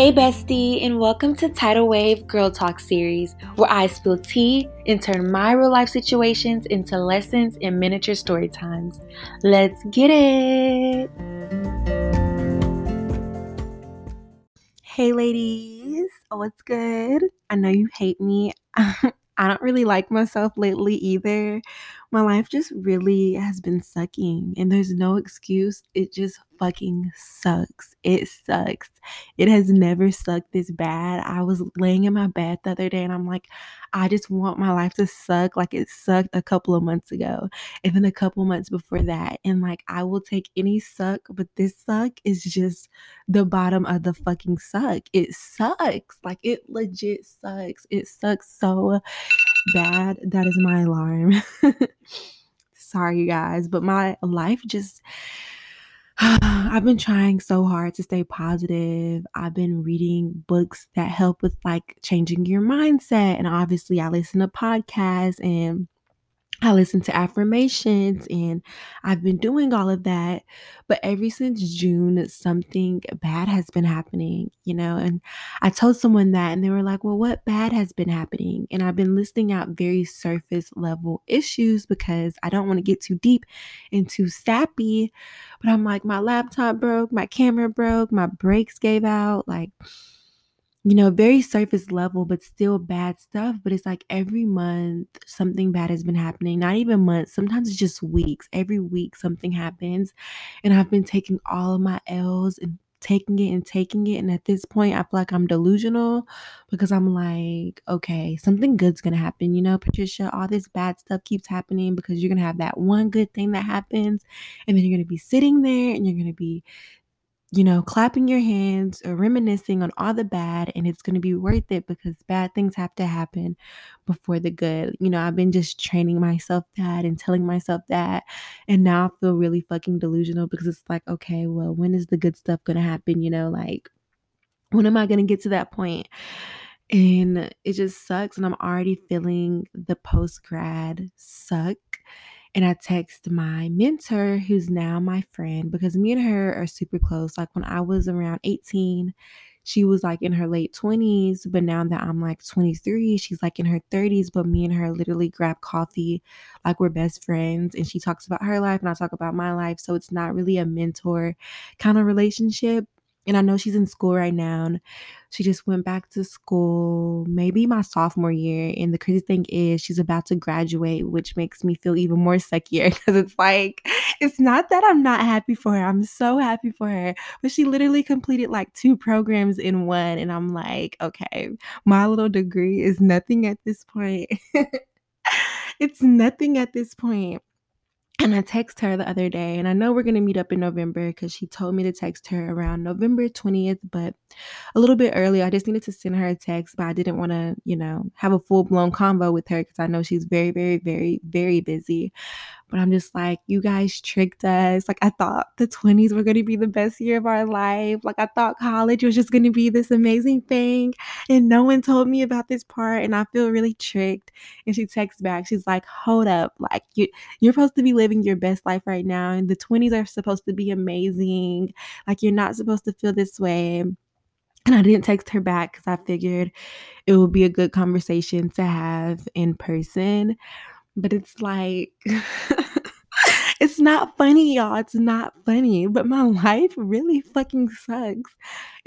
Hey, bestie, and welcome to Tidal Wave Girl Talk series, where I spill tea and turn my real life situations into lessons and miniature story times. Let's get it! Hey, ladies, what's good? I know you hate me. I don't really like myself lately either. My life just really has been sucking, and there's no excuse. It just fucking sucks. It sucks. It has never sucked this bad. I was laying in my bed the other day and I'm like, I just want my life to suck like it sucked a couple of months ago. And then a couple months before that. And like, I will take any suck, but this suck is just the bottom of the fucking suck. It sucks. Like, it legit sucks. It sucks so bad. That is my alarm. Sorry, you guys, but my life just I've been trying so hard to stay positive. I've been reading books that help with like changing your mindset. And obviously, I listen to podcasts and I listen to affirmations and I've been doing all of that. But ever since June, something bad has been happening, you know. And I told someone that, and they were like, Well, what bad has been happening? And I've been listing out very surface level issues because I don't want to get too deep and too sappy. But I'm like, My laptop broke, my camera broke, my brakes gave out. Like, you know, very surface level, but still bad stuff. But it's like every month something bad has been happening. Not even months, sometimes it's just weeks. Every week something happens. And I've been taking all of my L's and taking it and taking it. And at this point, I feel like I'm delusional because I'm like, okay, something good's gonna happen. You know, Patricia, all this bad stuff keeps happening because you're gonna have that one good thing that happens, and then you're gonna be sitting there and you're gonna be you know, clapping your hands or reminiscing on all the bad, and it's going to be worth it because bad things have to happen before the good. You know, I've been just training myself that and telling myself that, and now I feel really fucking delusional because it's like, okay, well, when is the good stuff going to happen? You know, like, when am I going to get to that point? And it just sucks, and I'm already feeling the post grad suck and I text my mentor, who's now my friend, because me and her are super close. Like when I was around 18, she was like in her late 20s, but now that I'm like 23, she's like in her 30s. But me and her literally grab coffee like we're best friends. And she talks about her life and I talk about my life. So it's not really a mentor kind of relationship. And I know she's in school right now. And she just went back to school maybe my sophomore year. And the crazy thing is, she's about to graduate, which makes me feel even more suckier because it's like, it's not that I'm not happy for her. I'm so happy for her. But she literally completed like two programs in one. And I'm like, okay, my little degree is nothing at this point. it's nothing at this point. And I text her the other day, and I know we're gonna meet up in November because she told me to text her around November 20th, but a little bit early. I just needed to send her a text, but I didn't want to, you know, have a full blown convo with her because I know she's very, very, very, very busy. But I'm just like, you guys tricked us. Like, I thought the 20s were going to be the best year of our life. Like, I thought college was just going to be this amazing thing. And no one told me about this part. And I feel really tricked. And she texts back. She's like, hold up. Like, you, you're supposed to be living your best life right now. And the 20s are supposed to be amazing. Like, you're not supposed to feel this way. And I didn't text her back because I figured it would be a good conversation to have in person but it's like it's not funny, y'all. It's not funny. But my life really fucking sucks.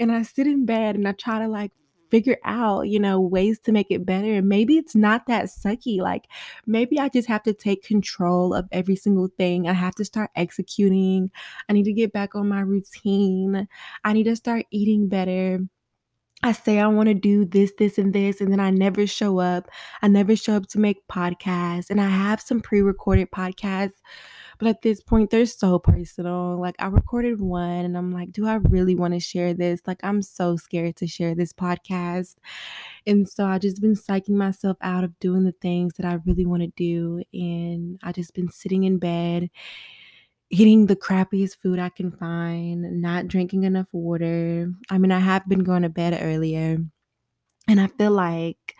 And I sit in bed and I try to like figure out, you know, ways to make it better. And maybe it's not that sucky. Like maybe I just have to take control of every single thing. I have to start executing. I need to get back on my routine. I need to start eating better. I say I want to do this, this, and this, and then I never show up. I never show up to make podcasts. And I have some pre recorded podcasts, but at this point, they're so personal. Like, I recorded one, and I'm like, do I really want to share this? Like, I'm so scared to share this podcast. And so I just been psyching myself out of doing the things that I really want to do. And I just been sitting in bed eating the crappiest food I can find, not drinking enough water. I mean, I have been going to bed earlier, and I feel like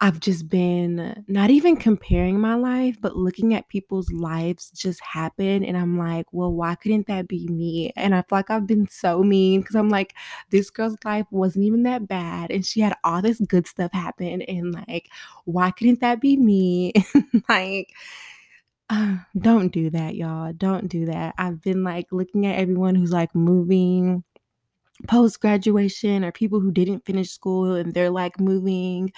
I've just been not even comparing my life, but looking at people's lives just happen. And I'm like, well, why couldn't that be me? And I feel like I've been so mean because I'm like, this girl's life wasn't even that bad. And she had all this good stuff happen. And like, why couldn't that be me? like, uh, don't do that, y'all. Don't do that. I've been like looking at everyone who's like moving post graduation or people who didn't finish school and they're like moving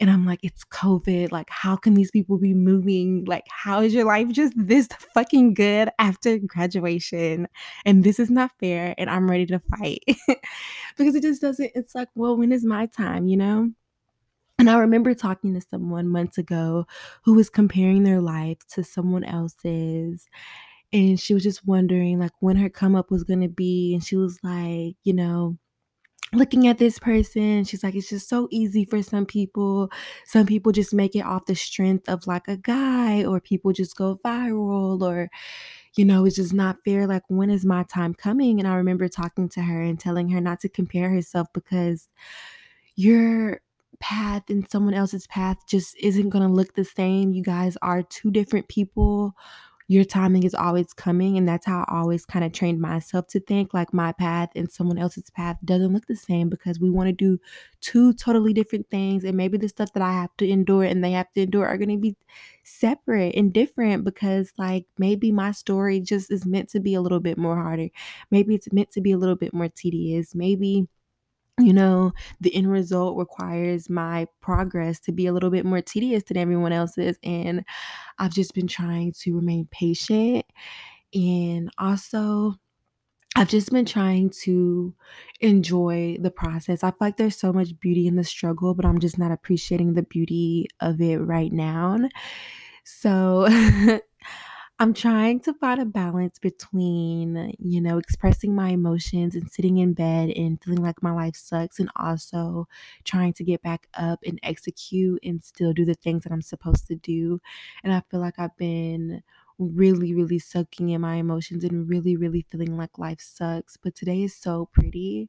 and I'm like, it's COVID. Like, how can these people be moving? Like, how is your life just this fucking good after graduation? And this is not fair. And I'm ready to fight because it just doesn't, it's like, well, when is my time, you know? And I remember talking to someone months ago who was comparing their life to someone else's. And she was just wondering, like, when her come up was going to be. And she was like, you know, looking at this person she's like it's just so easy for some people some people just make it off the strength of like a guy or people just go viral or you know it's just not fair like when is my time coming and i remember talking to her and telling her not to compare herself because your path and someone else's path just isn't going to look the same you guys are two different people your timing is always coming. And that's how I always kind of trained myself to think like my path and someone else's path doesn't look the same because we want to do two totally different things. And maybe the stuff that I have to endure and they have to endure are going to be separate and different because like maybe my story just is meant to be a little bit more harder. Maybe it's meant to be a little bit more tedious. Maybe you know, the end result requires my progress to be a little bit more tedious than everyone else's. And I've just been trying to remain patient. And also, I've just been trying to enjoy the process. I feel like there's so much beauty in the struggle, but I'm just not appreciating the beauty of it right now. So I'm trying to find a balance between, you know, expressing my emotions and sitting in bed and feeling like my life sucks, and also trying to get back up and execute and still do the things that I'm supposed to do. And I feel like I've been really, really soaking in my emotions and really, really feeling like life sucks. But today is so pretty.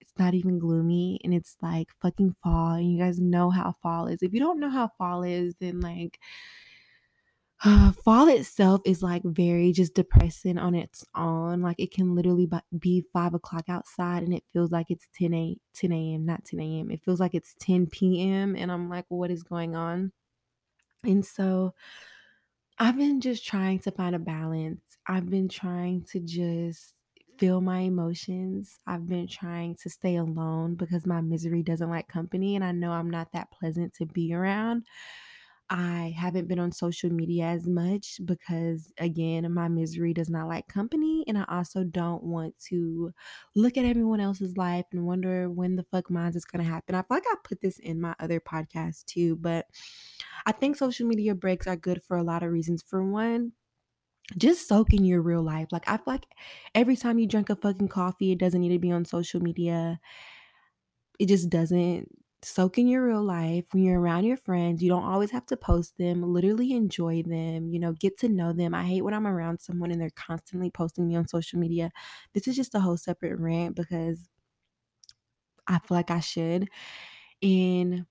It's not even gloomy and it's like fucking fall. And you guys know how fall is. If you don't know how fall is, then like, uh, fall itself is like very just depressing on its own. Like it can literally be five o'clock outside and it feels like it's 10 a 10 a.m. Not 10 a.m. It feels like it's 10 p.m. And I'm like, what is going on? And so I've been just trying to find a balance. I've been trying to just feel my emotions. I've been trying to stay alone because my misery doesn't like company and I know I'm not that pleasant to be around. I haven't been on social media as much because, again, my misery does not like company. And I also don't want to look at everyone else's life and wonder when the fuck mine is going to happen. I feel like I put this in my other podcast too, but I think social media breaks are good for a lot of reasons. For one, just soak in your real life. Like, I feel like every time you drink a fucking coffee, it doesn't need to be on social media. It just doesn't soak in your real life when you're around your friends. You don't always have to post them, literally enjoy them, you know, get to know them. I hate when I'm around someone and they're constantly posting me on social media. This is just a whole separate rant because I feel like I should. And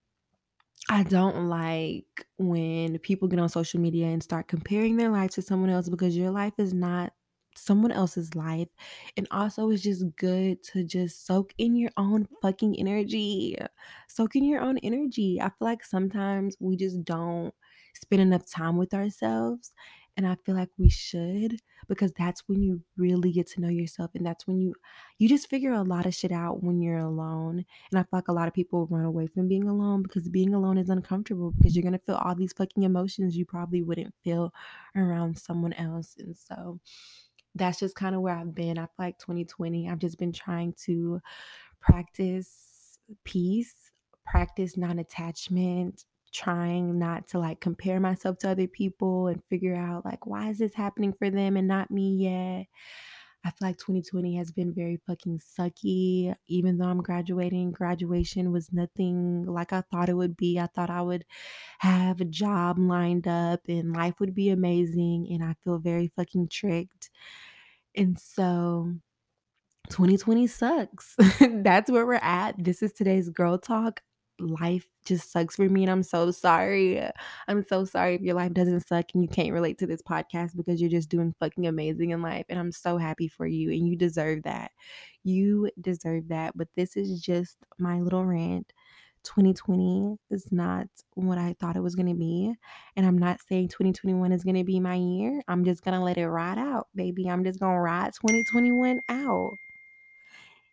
I don't like when people get on social media and start comparing their life to someone else because your life is not someone else's life. And also, it's just good to just soak in your own fucking energy. Soak in your own energy. I feel like sometimes we just don't spend enough time with ourselves. And I feel like we should because that's when you really get to know yourself. And that's when you you just figure a lot of shit out when you're alone. And I feel like a lot of people run away from being alone because being alone is uncomfortable because you're gonna feel all these fucking emotions you probably wouldn't feel around someone else. And so that's just kind of where I've been. I feel like 2020, I've just been trying to practice peace, practice non attachment, trying not to like compare myself to other people and figure out like, why is this happening for them and not me yet? I feel like 2020 has been very fucking sucky. Even though I'm graduating, graduation was nothing like I thought it would be. I thought I would have a job lined up and life would be amazing. And I feel very fucking tricked. And so 2020 sucks. That's where we're at. This is today's girl talk. Life just sucks for me and I'm so sorry. I'm so sorry if your life doesn't suck and you can't relate to this podcast because you're just doing fucking amazing in life and I'm so happy for you and you deserve that. You deserve that. But this is just my little rant. 2020 is not what I thought it was going to be. And I'm not saying 2021 is going to be my year. I'm just going to let it ride out, baby. I'm just going to ride 2021 out.